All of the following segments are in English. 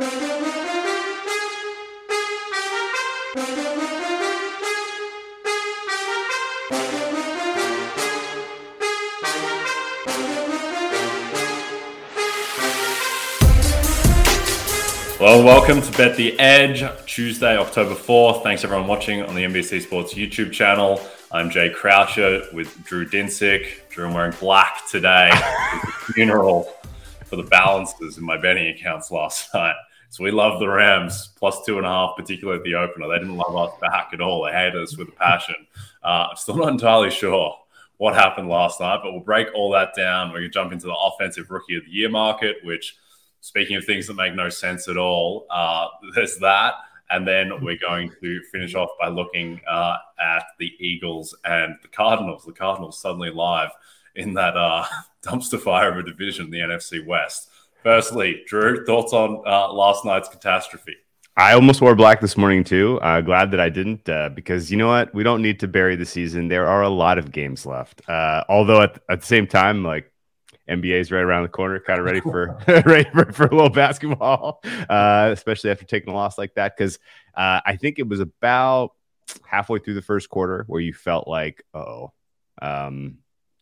Well, welcome to Bet the Edge, Tuesday, October 4th. Thanks everyone watching on the NBC Sports YouTube channel. I'm Jay Croucher with Drew Dinsick. Drew, I'm wearing black today. funeral for the balances in my betting accounts last night. So we love the Rams plus two and a half, particularly at the opener. They didn't love us back at all. They hated us with a passion. Uh, I'm still not entirely sure what happened last night, but we'll break all that down. We're going to jump into the offensive rookie of the year market, which – speaking of things that make no sense at all, uh, there's that. And then we're going to finish off by looking uh, at the Eagles and the Cardinals. The Cardinals suddenly live in that uh, dumpster fire of a division, the NFC West. Firstly, Drew, thoughts on uh, last night's catastrophe? I almost wore black this morning too. Uh, glad that I didn't, uh, because you know what? We don't need to bury the season. There are a lot of games left. Uh, although at, at the same time, like NBA is right around the corner, kind of ready for ready for, for a little basketball, uh, especially after taking a loss like that. Because uh, I think it was about halfway through the first quarter where you felt like, oh, um,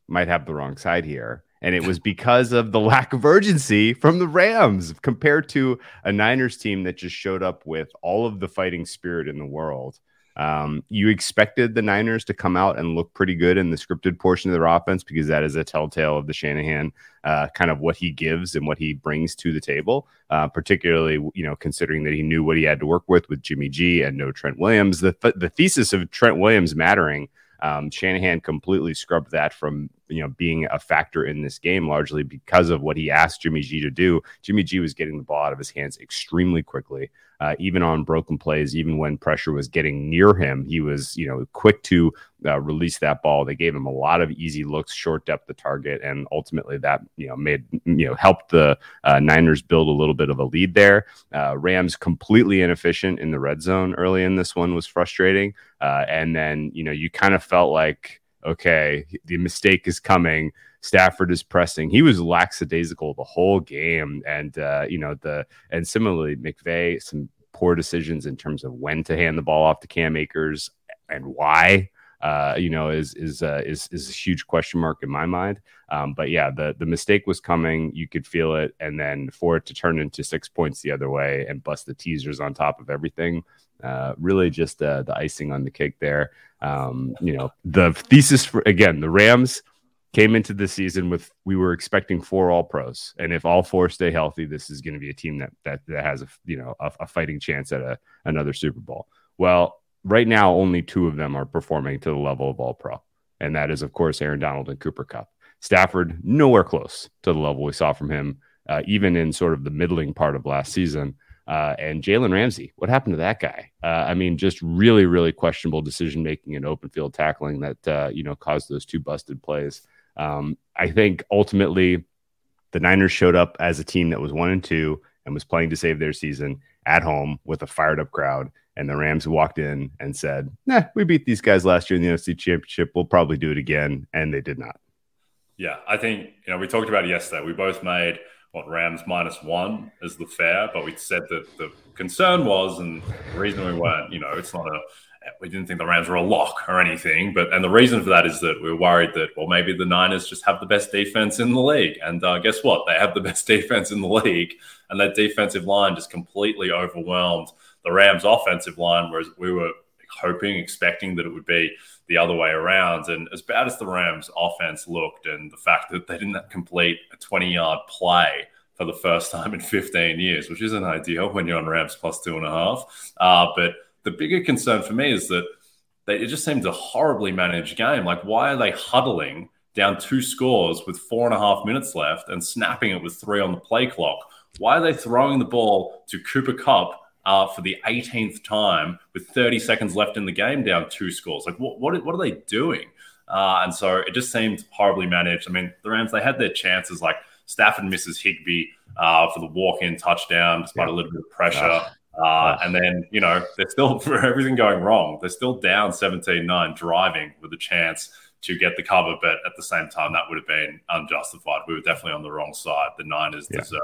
might have the wrong side here. And it was because of the lack of urgency from the Rams compared to a Niners team that just showed up with all of the fighting spirit in the world. Um, you expected the Niners to come out and look pretty good in the scripted portion of their offense because that is a telltale of the Shanahan uh, kind of what he gives and what he brings to the table. Uh, particularly, you know, considering that he knew what he had to work with with Jimmy G and no Trent Williams. The the thesis of Trent Williams mattering um, Shanahan completely scrubbed that from you know being a factor in this game, largely because of what he asked Jimmy G to do. Jimmy G was getting the ball out of his hands extremely quickly, uh, even on broken plays, even when pressure was getting near him. He was you know quick to uh, release that ball. They gave him a lot of easy looks, short depth of target, and ultimately that you know made you know helped the uh, Niners build a little bit of a lead there. Uh, Rams completely inefficient in the red zone early in this one was frustrating, uh, and then you know you kind of felt like okay, the mistake is coming. Stafford is pressing. He was lackadaisical the whole game, and uh, you know the and similarly McVay some poor decisions in terms of when to hand the ball off to Cam Akers and why uh, you know, is is uh, is is a huge question mark in my mind. Um, but yeah, the the mistake was coming. You could feel it, and then for it to turn into six points the other way and bust the teasers on top of everything, uh, really just uh, the icing on the cake there. Um, you know, the thesis for again, the Rams came into the season with we were expecting four all pros and if all four stay healthy this is going to be a team that that, that has a you know a, a fighting chance at a, another super bowl well right now, only two of them are performing to the level of all pro. And that is, of course, Aaron Donald and Cooper Kupp. Stafford, nowhere close to the level we saw from him, uh, even in sort of the middling part of last season. Uh, and Jalen Ramsey, what happened to that guy? Uh, I mean, just really, really questionable decision making and open field tackling that uh, you know caused those two busted plays. Um, I think ultimately the Niners showed up as a team that was one and two and was playing to save their season at home with a fired up crowd and the Rams walked in and said, "Nah, we beat these guys last year in the NFC Championship. We'll probably do it again." And they did not. Yeah, I think you know we talked about it yesterday. We both made what Rams minus one as the fair, but we said that the concern was, and the reason we weren't, you know, it's not a we didn't think the Rams were a lock or anything. But and the reason for that is that we are worried that well maybe the Niners just have the best defense in the league, and uh, guess what? They have the best defense in the league, and that defensive line just completely overwhelmed the Rams' offensive line, whereas we were hoping, expecting that it would be the other way around. And as bad as the Rams' offense looked, and the fact that they didn't complete a 20 yard play for the first time in 15 years, which isn't ideal when you're on Rams plus two and a half. Uh, but the bigger concern for me is that they, it just seems a horribly managed game. Like, why are they huddling down two scores with four and a half minutes left and snapping it with three on the play clock? Why are they throwing the ball to Cooper Kupp uh, for the 18th time with 30 seconds left in the game down two scores? Like, what, what, what are they doing? Uh, and so it just seemed horribly managed. I mean, the Rams, they had their chances. Like, Stafford misses Higbee uh, for the walk in touchdown despite yeah. a little bit of pressure. Uh, and then, you know, they're still, for everything going wrong, they're still down 17 9, driving with a chance to get the cover. But at the same time, that would have been unjustified. We were definitely on the wrong side. The Niners yeah. deserve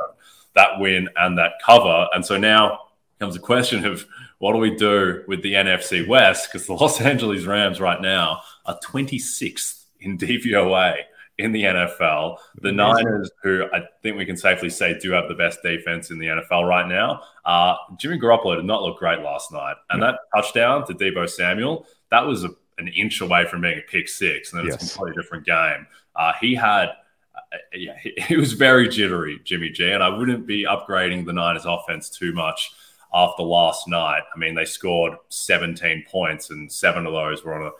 that win and that cover. And so now comes a question of what do we do with the NFC West? Because the Los Angeles Rams right now are 26th in DVOA in the NFL. The. Niners, who I think we can safely say do have the best defense in the NFL right now, uh, Jimmy Garoppolo did not look great last night. And that touchdown to Deebo Samuel, that was a, an inch away from being a pick six. And then yes. it's a completely different game. Uh, he had. Uh, yeah, he, he was very jittery, Jimmy G, and I wouldn't be upgrading the Niners offense too much after last night. I mean, they scored 17 points, and seven of those were on a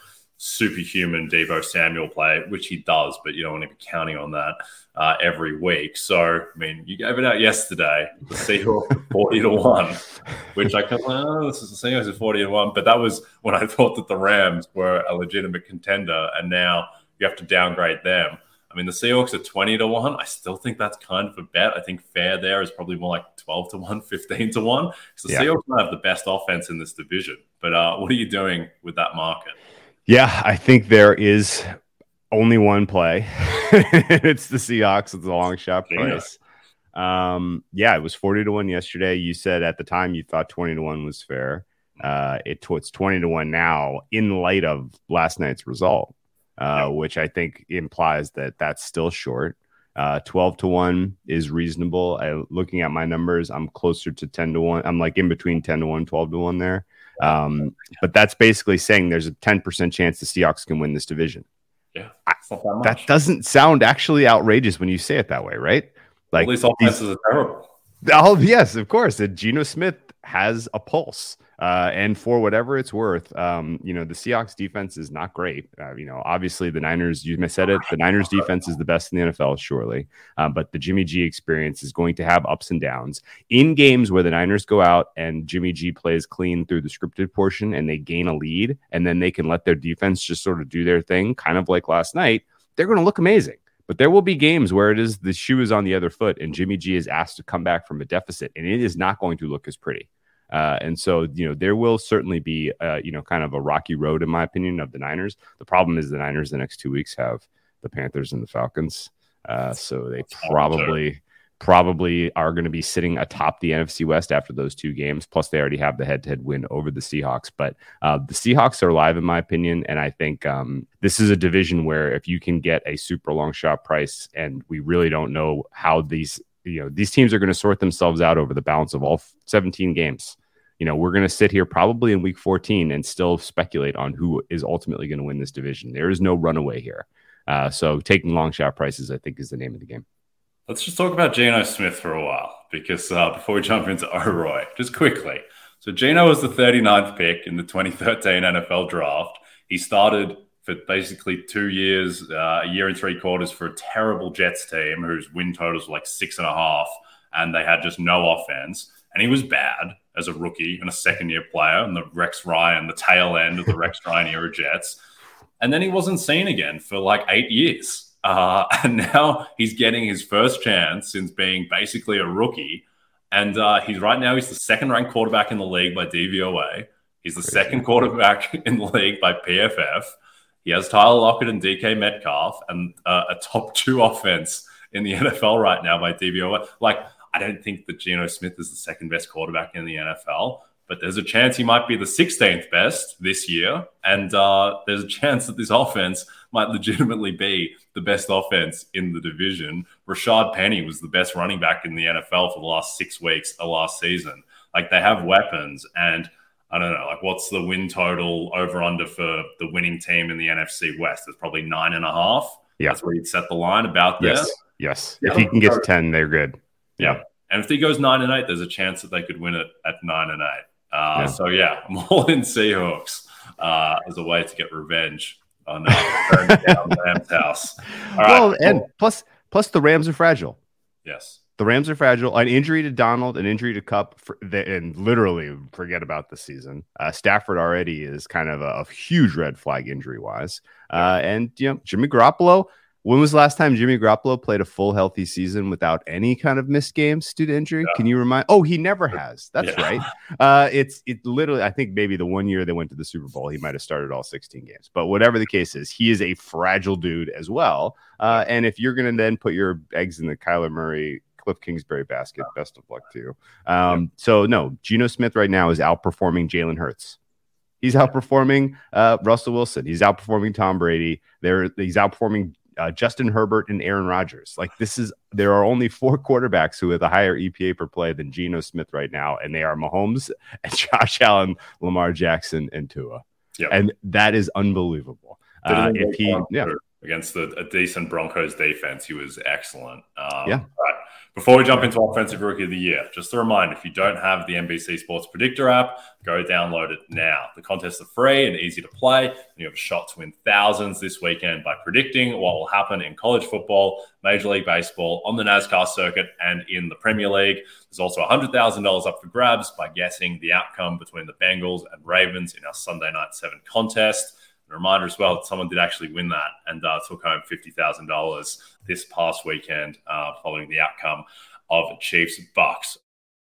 superhuman Deebo Samuel play, which he does, but you don't want to be counting on that uh, every week. So, I mean, you gave it out yesterday, the Seahawks 40 to 1, which I can, oh, this is the Seahawks at 40 to 1, but that was when I thought that the Rams were a legitimate contender, and now you have to downgrade them. I mean, the Seahawks are 20 to 1. I still think that's kind of a bet. I think fair there is probably more like 12 to 1, 15 to 1. So the yeah. Seahawks might have the best offense in this division. But uh, what are you doing with that market? Yeah, I think there is only one play. it's the Seahawks. It's a long shot price. Um, yeah, it was 40 to 1 yesterday. You said at the time you thought 20 to 1 was fair. Uh, it, it's 20 to 1 now in light of last night's result uh, which I think implies that that's still short. Uh, 12 to 1 is reasonable. I, looking at my numbers, I'm closer to 10 to 1. I'm like in between 10 to 1, 12 to 1 there. Um, but that's basically saying there's a 10% chance the Seahawks can win this division. Yeah. I, that, that, doesn't sound actually outrageous when you say it that way, right? Like, at least offenses are terrible. Oh, yes, of course. And Geno Smith has a pulse. Uh, and for whatever it's worth, um, you know, the Seahawks defense is not great. Uh, you know, obviously the Niners, you said it, the Niners defense is the best in the NFL, surely. Um, but the Jimmy G experience is going to have ups and downs. In games where the Niners go out and Jimmy G plays clean through the scripted portion and they gain a lead, and then they can let their defense just sort of do their thing, kind of like last night, they're going to look amazing. But there will be games where it is the shoe is on the other foot and Jimmy G is asked to come back from a deficit, and it is not going to look as pretty. Uh, and so, you know, there will certainly be, uh, you know, kind of a rocky road, in my opinion, of the Niners. The problem is the Niners the next two weeks have the Panthers and the Falcons. Uh, so they probably probably are going to be sitting atop the NFC West after those two games. Plus, they already have the head-to-head win over the Seahawks. But uh, the Seahawks are alive, in my opinion, and I think um, this is a division where if you can get a super long shot price, and we really don't know how these you know these teams are going to sort themselves out over the balance of all 17 games you know, we're going to sit here probably in week 14 and still speculate on who is ultimately going to win this division. There is no runaway here. Uh, so taking long shot prices, I think, is the name of the game. Let's just talk about Geno Smith for a while because uh, before we jump into OROY, just quickly. So Geno was the 39th pick in the 2013 NFL draft. He started for basically two years, uh, a year and three quarters for a terrible Jets team whose win totals were like six and a half, and they had just no offense. And he was bad as a rookie and a second year player and the Rex Ryan, the tail end of the Rex Ryan era Jets. And then he wasn't seen again for like eight years. Uh, and now he's getting his first chance since being basically a rookie. And uh, he's right now, he's the second ranked quarterback in the league by DVOA. He's the Crazy. second quarterback in the league by PFF. He has Tyler Lockett and DK Metcalf and uh, a top two offense in the NFL right now by DVOA. Like, I don't think that Geno Smith is the second best quarterback in the NFL, but there's a chance he might be the 16th best this year. And uh, there's a chance that this offense might legitimately be the best offense in the division. Rashad Penny was the best running back in the NFL for the last six weeks of last season. Like they have weapons and I don't know, like what's the win total over under for the winning team in the NFC West? It's probably nine and a half. Yeah. That's where you'd set the line about this. Yes. Yes. If he can get to 10, they're good. Yeah. And if he goes nine and eight, there's a chance that they could win it at nine and eight. Uh, Yeah. So yeah, I'm all in Seahawks uh, as a way to get revenge on uh, Rams house. All right. well, and cool. plus, plus the Rams are fragile. yes, The Rams are fragile. An injury to Donald, an injury to Kupp, for, the, and literally forget about the season. Uh, Stafford already is kind of a, a huge red flag injury wise. Uh, and you know, Jimmy Garoppolo. When was the last time Jimmy Garoppolo played a full healthy season without any kind of missed games due to injury? Yeah. Can you remind? Oh, he never has. That's Yeah. right. Uh, it's it literally. I think maybe the one year they went to the Super Bowl, he might have started all 16 games. But whatever the case is, he is a fragile dude as well. Uh, and if you're going to then put your eggs in the Kyler Murray, Cliff Kingsbury basket, best of luck to you. Um, so no, Geno Smith right now is outperforming Jalen Hurts. He's outperforming uh, Russell Wilson. He's outperforming Tom Brady. There, he's outperforming uh, Justin Herbert and Aaron Rodgers. Like this is there are only four quarterbacks who have a higher EPA per play than Geno Smith right now, and they are Mahomes and Josh Allen, Lamar Jackson, and Tua. Yep. And that is unbelievable. Uh, if he, yeah, against the, a decent Broncos defense, he was excellent. Um, Yeah. But before we jump into offensive rookie of the year, just a reminder: if you don't have the NBC Sports Predictor app, go download it now. The contests are free and easy to play. And you have a shot to win thousands this weekend by predicting what will happen in college football, Major League Baseball, on the NASCAR circuit, and in the Premier League. There's also $100,000 up for grabs by guessing the outcome between the Bengals and Ravens in our Sunday Night 7 contest. A reminder as well, someone did actually win that and uh, took home $50,000 this past weekend uh, following the outcome of Chiefs Bucks.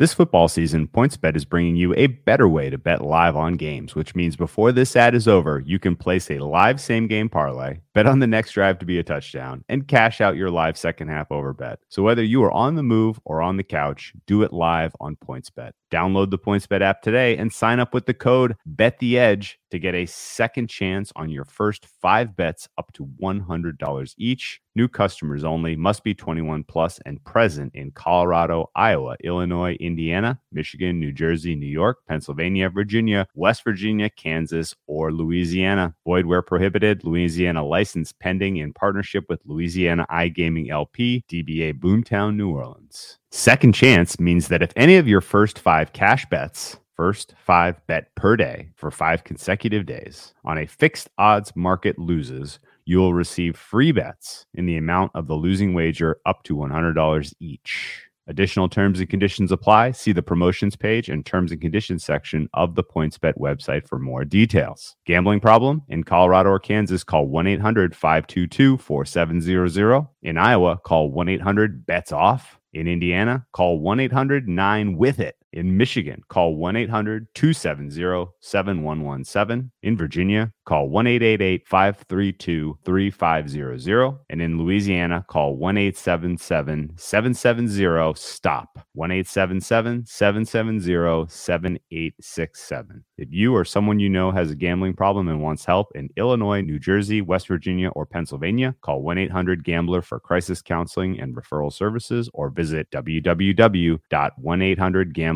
This football season, PointsBet is bringing you a better way to bet live on games, which means before this ad is over, you can place a live same game parlay, bet on the next drive to be a touchdown, and cash out your live second half over bet. So whether you are on the move or on the couch, do it live on PointsBet. Download the PointsBet app today and sign up with the code BetTheEdge to get a second chance on your first five bets up to $100 each. New customers only must be 21 plus and present in Colorado, Iowa, Illinois, Indiana, Michigan, New Jersey, New York, Pennsylvania, Virginia, West Virginia, Kansas, or Louisiana. Void where prohibited. Louisiana license pending in partnership with Louisiana iGaming LP, DBA Boomtown, New Orleans. Second chance means that if any of your first five cash bets first five bet per day for five consecutive days on a fixed odds market loses, you will receive free bets in the amount of the losing wager up to $100 each. Additional terms and conditions apply. See the promotions page and terms and conditions section of the PointsBet website for more details. Gambling problem? In Colorado or Kansas, call 1 800 522 4700. In Iowa, call 1 800 BETS OFF. In Indiana, call 1 800 9 with it. In Michigan, call 1 800 270 7117. In Virginia, call 1 888 532 3500. And in Louisiana, call 1 877 770 STOP. 1 877 770 7867. If you or someone you know has a gambling problem and wants help in Illinois, New Jersey, West Virginia, or Pennsylvania, call 1 800 Gambler for crisis counseling and referral services or visit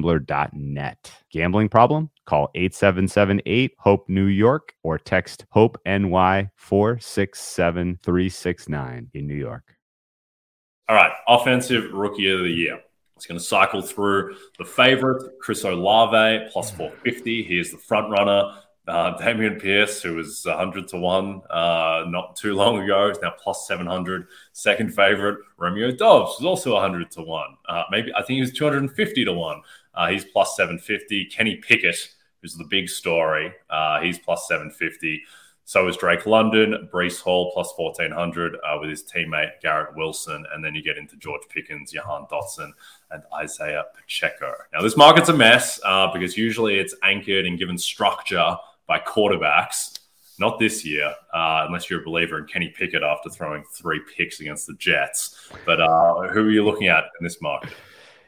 www.1800gambler.net. Gambling problem? Call 8778 HOPE New York or text HOPE NY 467369 in New York. All right, offensive rookie of the year. It's going to cycle through the favorite, Chris Olave, plus 450. He is the front runner. Uh, Dameon Pierce, who was 100 to 1 uh, not too long ago, is now plus 700. Second favorite, Romeo Doubs, is also 100 to 1. Uh, maybe I think he was 250 to 1. Uh, he's plus 750. Kenny Pickett, who's the big story, uh, he's plus 750. So is Drake London, Breece Hall plus 1400 uh, with his teammate Garrett Wilson. And then you get into George Pickens, Jahan Dotson, and Isaiah Pacheco. Now, this market's a mess because usually it's anchored and given structure by quarterbacks. Not this year, uh, unless you're a believer in Kenny Pickett after throwing three picks against the Jets. But uh, who are you looking at in this market?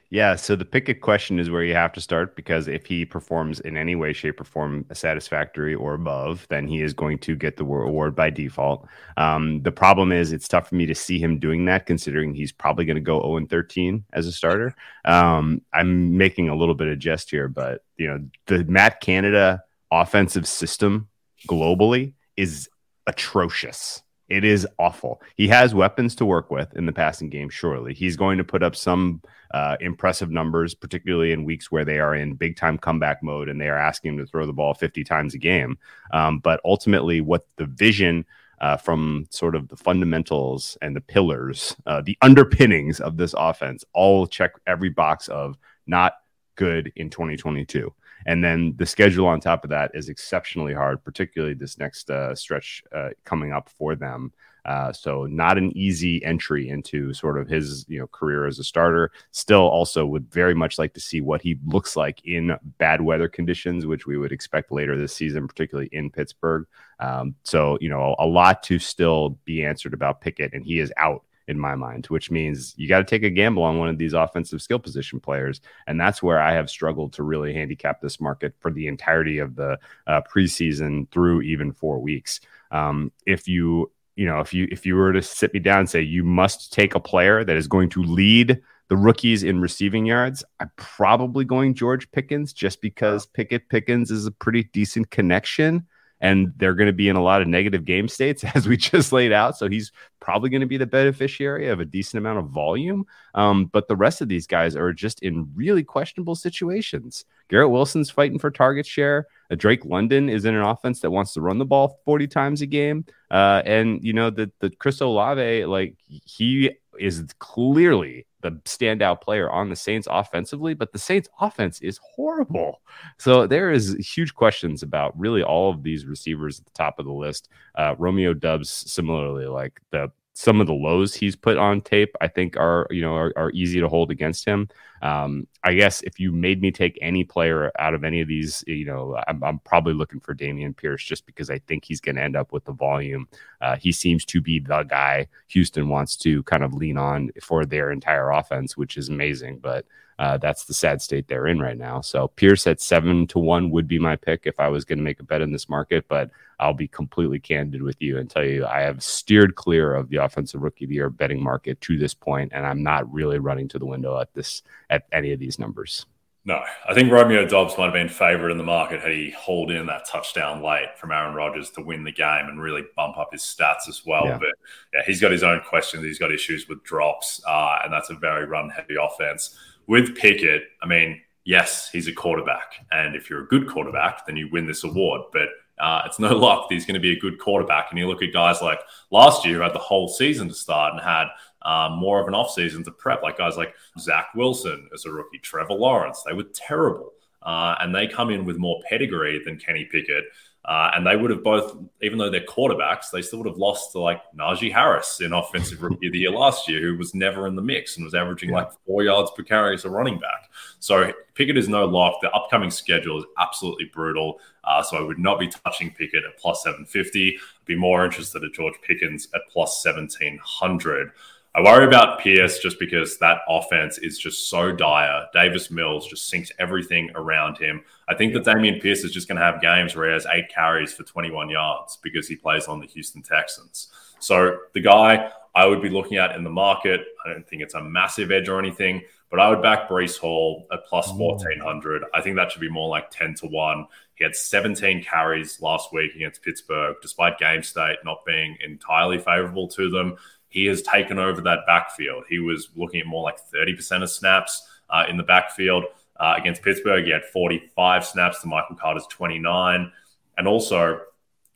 Yeah, so the Pickett question is where you have to start because if he performs in any way, shape, or form satisfactory or above, then he is going to get the award by default. Um, the problem is it's tough for me to see him doing that, considering he's probably going to go 0 13 as a starter. Um, I'm making a little bit of jest here, but you know the Matt Canada offensive system globally is atrocious. It is awful. He has weapons to work with in the passing game, surely. He's going to put up some uh, impressive numbers, particularly in weeks where they are in big time comeback mode and they are asking him to throw the ball 50 times a game. Um, but ultimately, what the vision uh, from sort of the fundamentals and the pillars, uh, the underpinnings of this offense, all check every box of not good in 2022. And then the schedule on top of that is exceptionally hard, particularly this next uh, stretch uh, coming up for them. Uh, so not an easy entry into sort of his you know career as a starter. Still, also would very much like to see what he looks like in bad weather conditions, which we would expect later this season, particularly in Pittsburgh. Um, so you know a lot to still be answered about Pickett, and he is out in my mind, which means you got to take a gamble on one of these offensive skill position players. And that's where I have struggled to really handicap this market for the entirety of the uh, preseason through even four weeks. Um, if you, you know, if you if you were to sit me down and say you must take a player that is going to lead the rookies in receiving yards, I'm probably going George Pickens just because Pickett Pickens is a pretty decent connection and they're going to be in a lot of negative game states as we just laid out. So he's probably going to be the beneficiary of a decent amount of volume. Um, but the rest of these guys are just in really questionable situations. Garrett Wilson's fighting for target share. Uh, Drake London is in an offense that wants to run the ball 40 times a game. Uh, and, you know, the, the Chris Olave, like he is clearly the standout player on the Saints offensively, but the Saints offense is horrible. So there is huge questions about really all of these receivers at the top of the list. Uh, Romeo Doubs, similarly, like the some of the lows he's put on tape, I think are you know are, are easy to hold against him. Um, I guess if you made me take any player out of any of these, you know, I'm, I'm probably looking for Dameon Pierce just because I think he's going to end up with the volume. Uh, he seems to be the guy Houston wants to kind of lean on for their entire offense, which is amazing. But uh, that's the sad state they're in right now. So Pierce at seven to one would be my pick if I was going to make a bet in this market. But I'll be completely candid with you and tell you I have steered clear of the offensive rookie of the year betting market to this point, and I'm not really running to the window at this at any of these numbers. No, I think Romeo Doubs might have been favourite in the market had he hauled in that touchdown late from Aaron Rodgers to win the game and really bump up his stats as well. Yeah. But yeah, he's got his own questions. He's got issues with drops, uh, and that's a very run heavy offense with Pickett, I mean, yes, he's a quarterback. And if you're a good quarterback, then you win this award. But uh, it's no luck that he's going to be a good quarterback. And you look at guys like last year who had the whole season to start and had um, more of an offseason to prep, like guys like Zach Wilson as a rookie, Trevor Lawrence. They were terrible. Uh, and they come in with more pedigree than Kenny Pickett. Uh, and they would have both, even though they're quarterbacks, they still would have lost to like Najee Harris in Offensive Rookie of the Year last year, who was never in the mix and was averaging yeah. like four yards per carry as a running back. So Pickett is no lock. The upcoming schedule is absolutely brutal. Uh, so I would not be touching Pickett at plus 750. I'd be more interested at George Pickens at plus 1700. I worry about Pierce just because that offense is just so dire. Davis Mills just sinks everything around him. I think that Dameon Pierce is just going to have games where he has eight carries for 21 yards because he plays on the Houston Texans. So the guy I would be looking at in the market, I don't think it's a massive edge or anything, but I would back Breece Hall at plus 1400. I think that should be more like 10 to 1. He had 17 carries last week against Pittsburgh, despite game state not being entirely favorable to them he has taken over that backfield. He was looking at more like 30% of snaps uh, in the backfield. Uh, against Pittsburgh, he had 45 snaps to Michael Carter's 29. And also,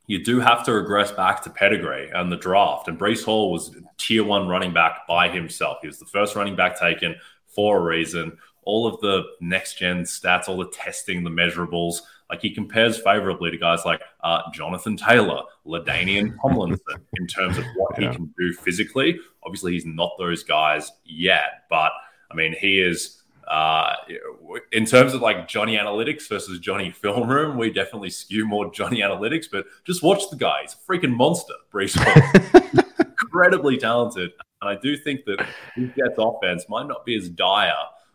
you do have to regress back to pedigree and the draft. And Breece Hall was tier one running back by himself. He was the first running back taken for a reason. All of the next gen stats, all the testing, the measurables, like he compares favorably to guys like uh, Jonathan Taylor, LaDainian Tomlinson in terms of what yeah. he can do physically. Obviously, he's not those guys yet, but I mean, he is. Uh, in terms of like Johnny Analytics versus Johnny Film Room, we definitely skew more Johnny Analytics. But just watch the guy; he's a freaking monster. Breece incredibly talented, and I do think that his Jets offense might not be as dire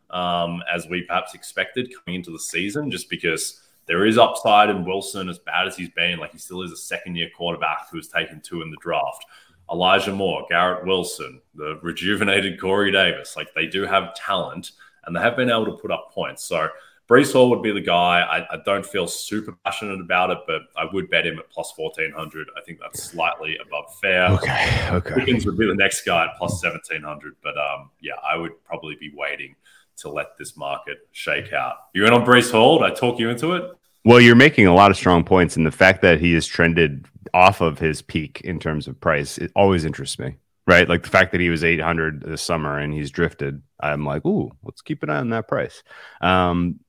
um, as we perhaps expected coming into the season, just because there is upside in Wilson, as bad as he's been. Like he still is a second year quarterback who was taken two in the draft. Elijah Moore, Garrett Wilson, the rejuvenated Corey Davis. Like they do have talent and they have been able to put up points. So Breece Hall would be the guy. I, I, don't feel super passionate about it, but I would bet him at plus 1400. I think that's slightly above fair. Okay. Okay. Wiggins would be the next guy at plus 1700. But um, yeah, I would probably be waiting to let this market shake out. You in on Breece Hall? I talk you into it? Well, you're making a lot of strong points, and the fact that he has trended off of his peak in terms of price, it always interests me. Right, like the fact that he was 800 this summer and he's drifted. I'm like, ooh, let's keep an eye on that price. Um,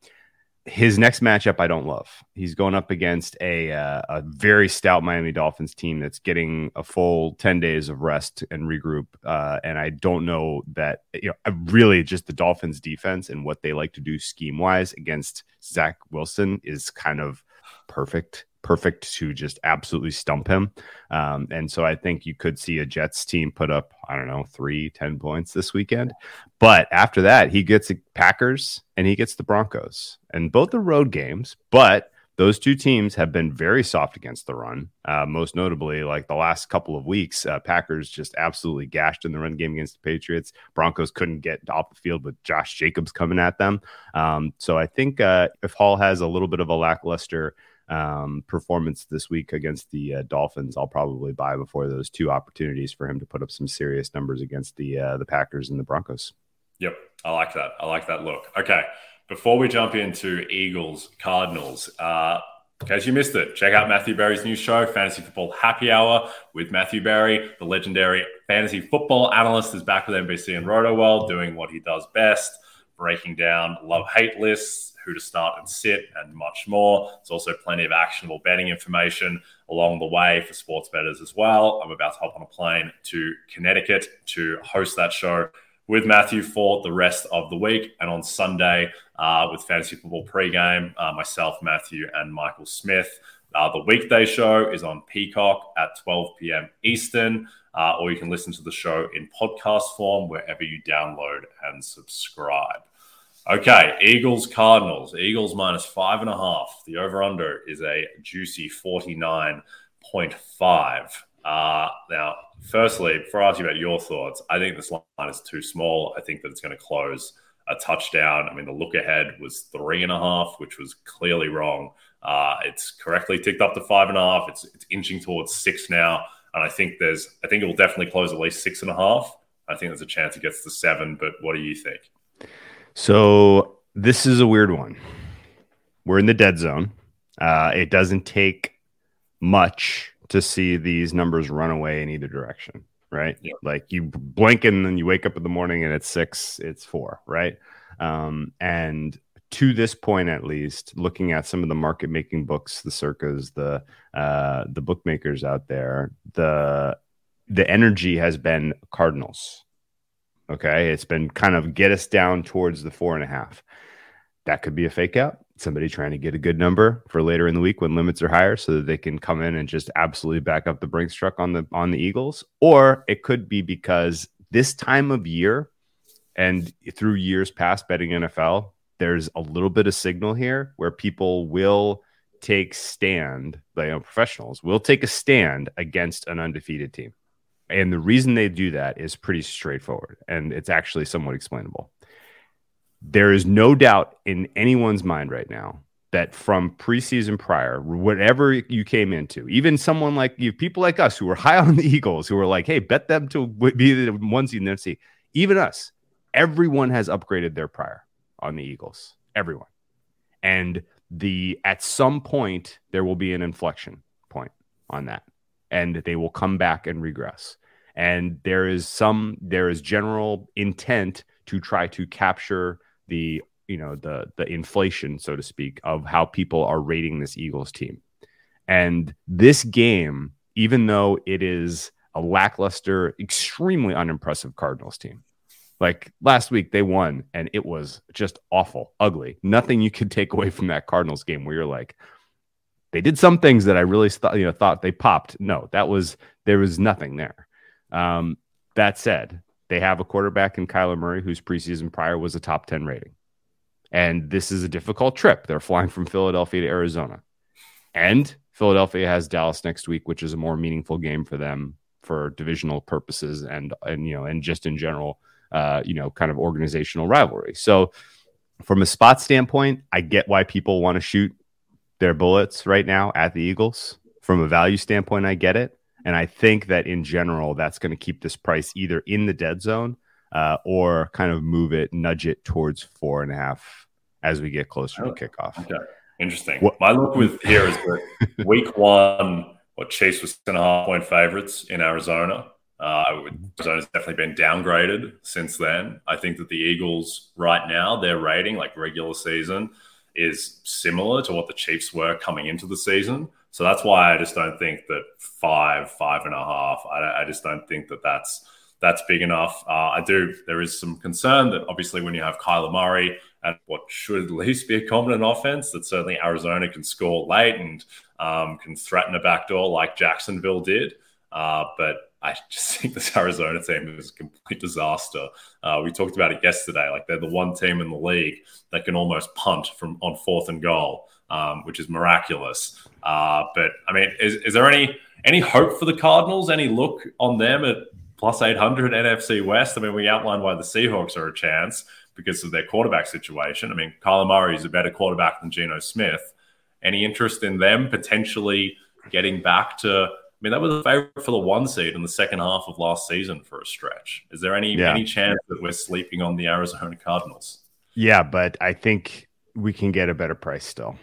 his next matchup I don't love. He's going up against a uh, a very stout Miami Dolphins team that's getting a full 10 days of rest and regroup uh, and I don't know that you know really just the Dolphins defense and what they like to do scheme wise against Zach Wilson is kind of perfect perfect to just absolutely stump him. Um, and so I think you could see a Jets team put up, I don't know, three, 10 points this weekend. But after that, he gets the Packers and he gets the Broncos and both the road games. But those two teams have been very soft against the run. Uh, most notably, like the last couple of weeks, uh, Packers just absolutely gashed in the run game against the Patriots. Broncos couldn't get off the field with Josh Jacobs coming at them. Um, so I think uh, if Hall has a little bit of a lackluster um, performance this week against the uh, Dolphins, I'll probably buy before those two opportunities for him to put up some serious numbers against the uh, the Packers and the Broncos. Yep, I like that. I like that look. Okay, before we jump into Eagles Cardinals. Uh, in case you missed it, check out Matthew Berry's new show, Fantasy Football Happy Hour with Matthew Berry. The legendary fantasy football analyst is back with NBC and RotoWorld doing what he does best, breaking down love hate lists, who to start and sit, and much more. There's also plenty of actionable betting information along the way for sports bettors as well. I'm about to hop on a plane to Connecticut to host that show with Matthew for the rest of the week. And on Sunday, uh, with Fantasy Football pregame, uh, myself, Matthew, and Michael Smith. Uh, the weekday show is on Peacock at 12 p.m. Eastern, uh, or you can listen to the show in podcast form wherever you download and subscribe. Okay, Eagles Cardinals. Eagles minus five and a half. The over under is a juicy 49.5. Uh, now, firstly, before I ask you about your thoughts, I think this line is too small. I think that it's going to close a touchdown. I mean, the look ahead was three and a half, which was clearly wrong. Uh, it's correctly ticked up to five and a half. It's, it's inching towards six now. And I think there's, I think it will definitely close at least six and a half. I think there's a chance it gets to seven, but what do you think? So this is a weird one. We're in the dead zone. Uh, it doesn't take much to see these numbers run away in either direction, right? Yeah. Like you blink and then you wake up in the morning and it's six, it's four, right? Um, and to this point, at least, looking at some of the market making books, the circas, the uh, the bookmakers out there, the the energy has been Cardinals. Okay, it's been kind of get us down towards the four and a half. That could be a fake out. Somebody trying to get a good number for later in the week when limits are higher, so that they can come in and just absolutely back up the Brinks truck on the on the Eagles. Or it could be because this time of year and through years past betting NFL, there's a little bit of signal here where people will take stand, you know, professionals will take a stand against an undefeated team. And the reason they do that is pretty straightforward and it's actually somewhat explainable. There is no doubt in anyone's mind right now that from preseason prior, whatever you came into, even someone like you, people like us who were high on the Eagles, who were like, hey, bet them to be the one seed in the NFC, even us, everyone has upgraded their prior on the Eagles. Everyone. And the at some point there will be an inflection point on that. And they will come back and regress. And there is some there is general intent to try to capture the you know the the inflation so to speak of how people are rating this Eagles team. And this game even though it is a lackluster extremely unimpressive Cardinals team like last week, they won, and it was just awful, ugly. Nothing you could take away from that Cardinals game where you're like, they did some things that I really thought, you know, thought they popped. No, that was there was nothing there. Um, that said, they have a quarterback in Kyler Murray whose preseason prior was a top 10 rating. And this is a difficult trip. They're flying from Philadelphia to Arizona. And Philadelphia has Dallas next week, which is a more meaningful game for them for divisional purposes and and you know and just in general uh, you know, kind of organizational rivalry. So, from a spot standpoint, I get why people want to shoot their bullets right now at the Eagles. From a value standpoint, I get it. And I think that in general, that's going to keep this price either in the dead zone uh, or kind of move it, nudge it towards four and a half as we get closer to kickoff. Okay. Interesting. What, My look with here is that week one, what Chiefs was 10 and a half point favorites in Arizona. Uh, Arizona's definitely been downgraded since then. I think that the Eagles right now, their rating, like regular season, is similar to what the Chiefs were coming into the season. So that's why I just don't think that five, five and a half. I, I just don't think that that's that's big enough. Uh, I do. There is some concern that obviously when you have Kyler Murray and what should at least be a competent offense, that certainly Arizona can score late and um, can threaten a backdoor like Jacksonville did. Uh, but I just think this Arizona team is a complete disaster. Uh, we talked about it yesterday. Like they're the one team in the league that can almost punt from on fourth and goal, um, which is miraculous. Uh, but I mean, is, is there any any hope for the Cardinals? Any look on them at plus eight hundred NFC West? I mean, we outlined why the Seahawks are a chance because of their quarterback situation. I mean, Kyler Murray is a better quarterback than Geno Smith. Any interest in them potentially getting back to mean, that was a favorite for the one seed in the second half of last season for a stretch. Is there any yeah. any chance that we're sleeping on the Arizona Cardinals? Yeah, but I think we can get a better price still.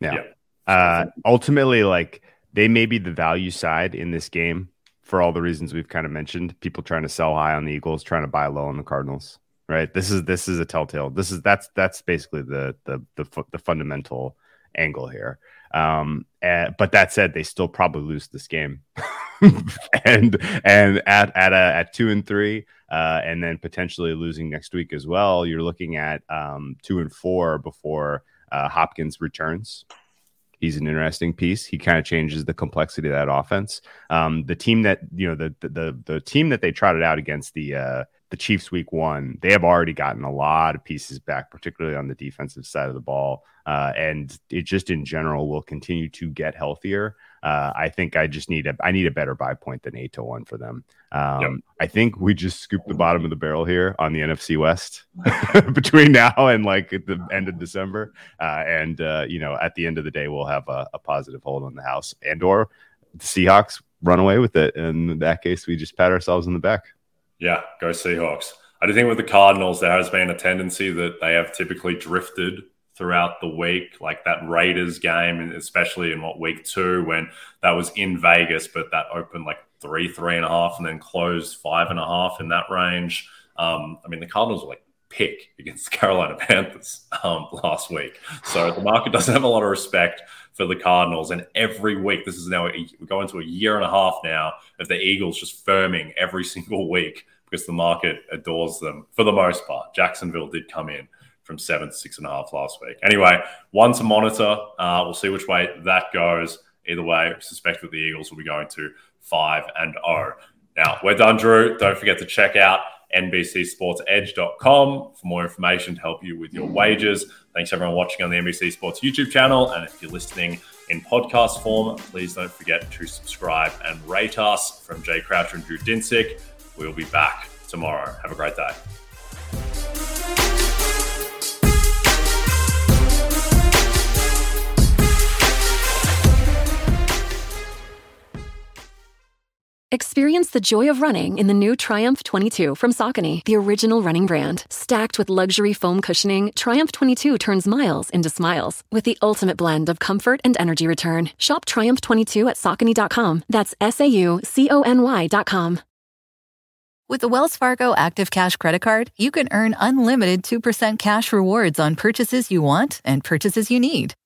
Yeah. yeah. Uh, ultimately, like they may be the value side in this game for all the reasons we've kind of mentioned. People trying to sell high on the Eagles, trying to buy low on the Cardinals. Right. This is this is a telltale. This is that's that's basically the the the, the fundamental angle here. Um, and, but that said, they still probably lose this game, and and at at a, at two and three, uh, and then potentially losing next week as well. You're looking at um, two and four before uh, Hopkins returns. He's an interesting piece. He kind of changes the complexity of that offense. Um, the team that you know the, the the team that they trotted out against the uh, the Chiefs week one, they have already gotten a lot of pieces back, particularly on the defensive side of the ball. Uh, and it just in general will continue to get healthier. Uh, I think I just need a I need a better buy point than eight to one for them. Um, yep. I think we just scooped the bottom of the barrel here on the NFC West between now and like at the end of December. Uh, and uh, you know, at the end of the day, we'll have a, a positive hold on the house and or the Seahawks run away with it. And in that case, we just pat ourselves in the back. Yeah, go Seahawks. I do think with the Cardinals, there has been a tendency that they have typically drifted throughout the week, like that Raiders game, especially in what week two when that was in Vegas, but that opened like three, three and a half, and then closed five and a half in that range. Um, I mean, the Cardinals were like pick against the Carolina Panthers um, last week. So the market doesn't have a lot of respect for the Cardinals. And every week, this is now, we go into a year and a half now of the Eagles just firming every single week because the market adores them for the most part. Jacksonville did come in from seven to six and a half last week. Anyway, one to monitor. Uh, we'll see which way that goes. Either way, I suspect that the Eagles will be going to five and oh. Now we're done, Drew. Don't forget to check out NBCSportsEdge.com for more information to help you with your wages. Thanks everyone watching on the NBC Sports YouTube channel. And if you're listening in podcast form, please don't forget to subscribe and rate us. From Jay Croucher and Drew Dinsick, we'll be back tomorrow. Have a great day. Experience the joy of running in the new Triumph 22 from Saucony, the original running brand. Stacked with luxury foam cushioning, Triumph 22 turns miles into smiles with the ultimate blend of comfort and energy return. Shop Triumph 22 at Saucony.com. That's S A U C O N Y.com. With the Wells Fargo Active Cash Credit Card, you can earn unlimited 2% cash rewards on purchases you want and purchases you need.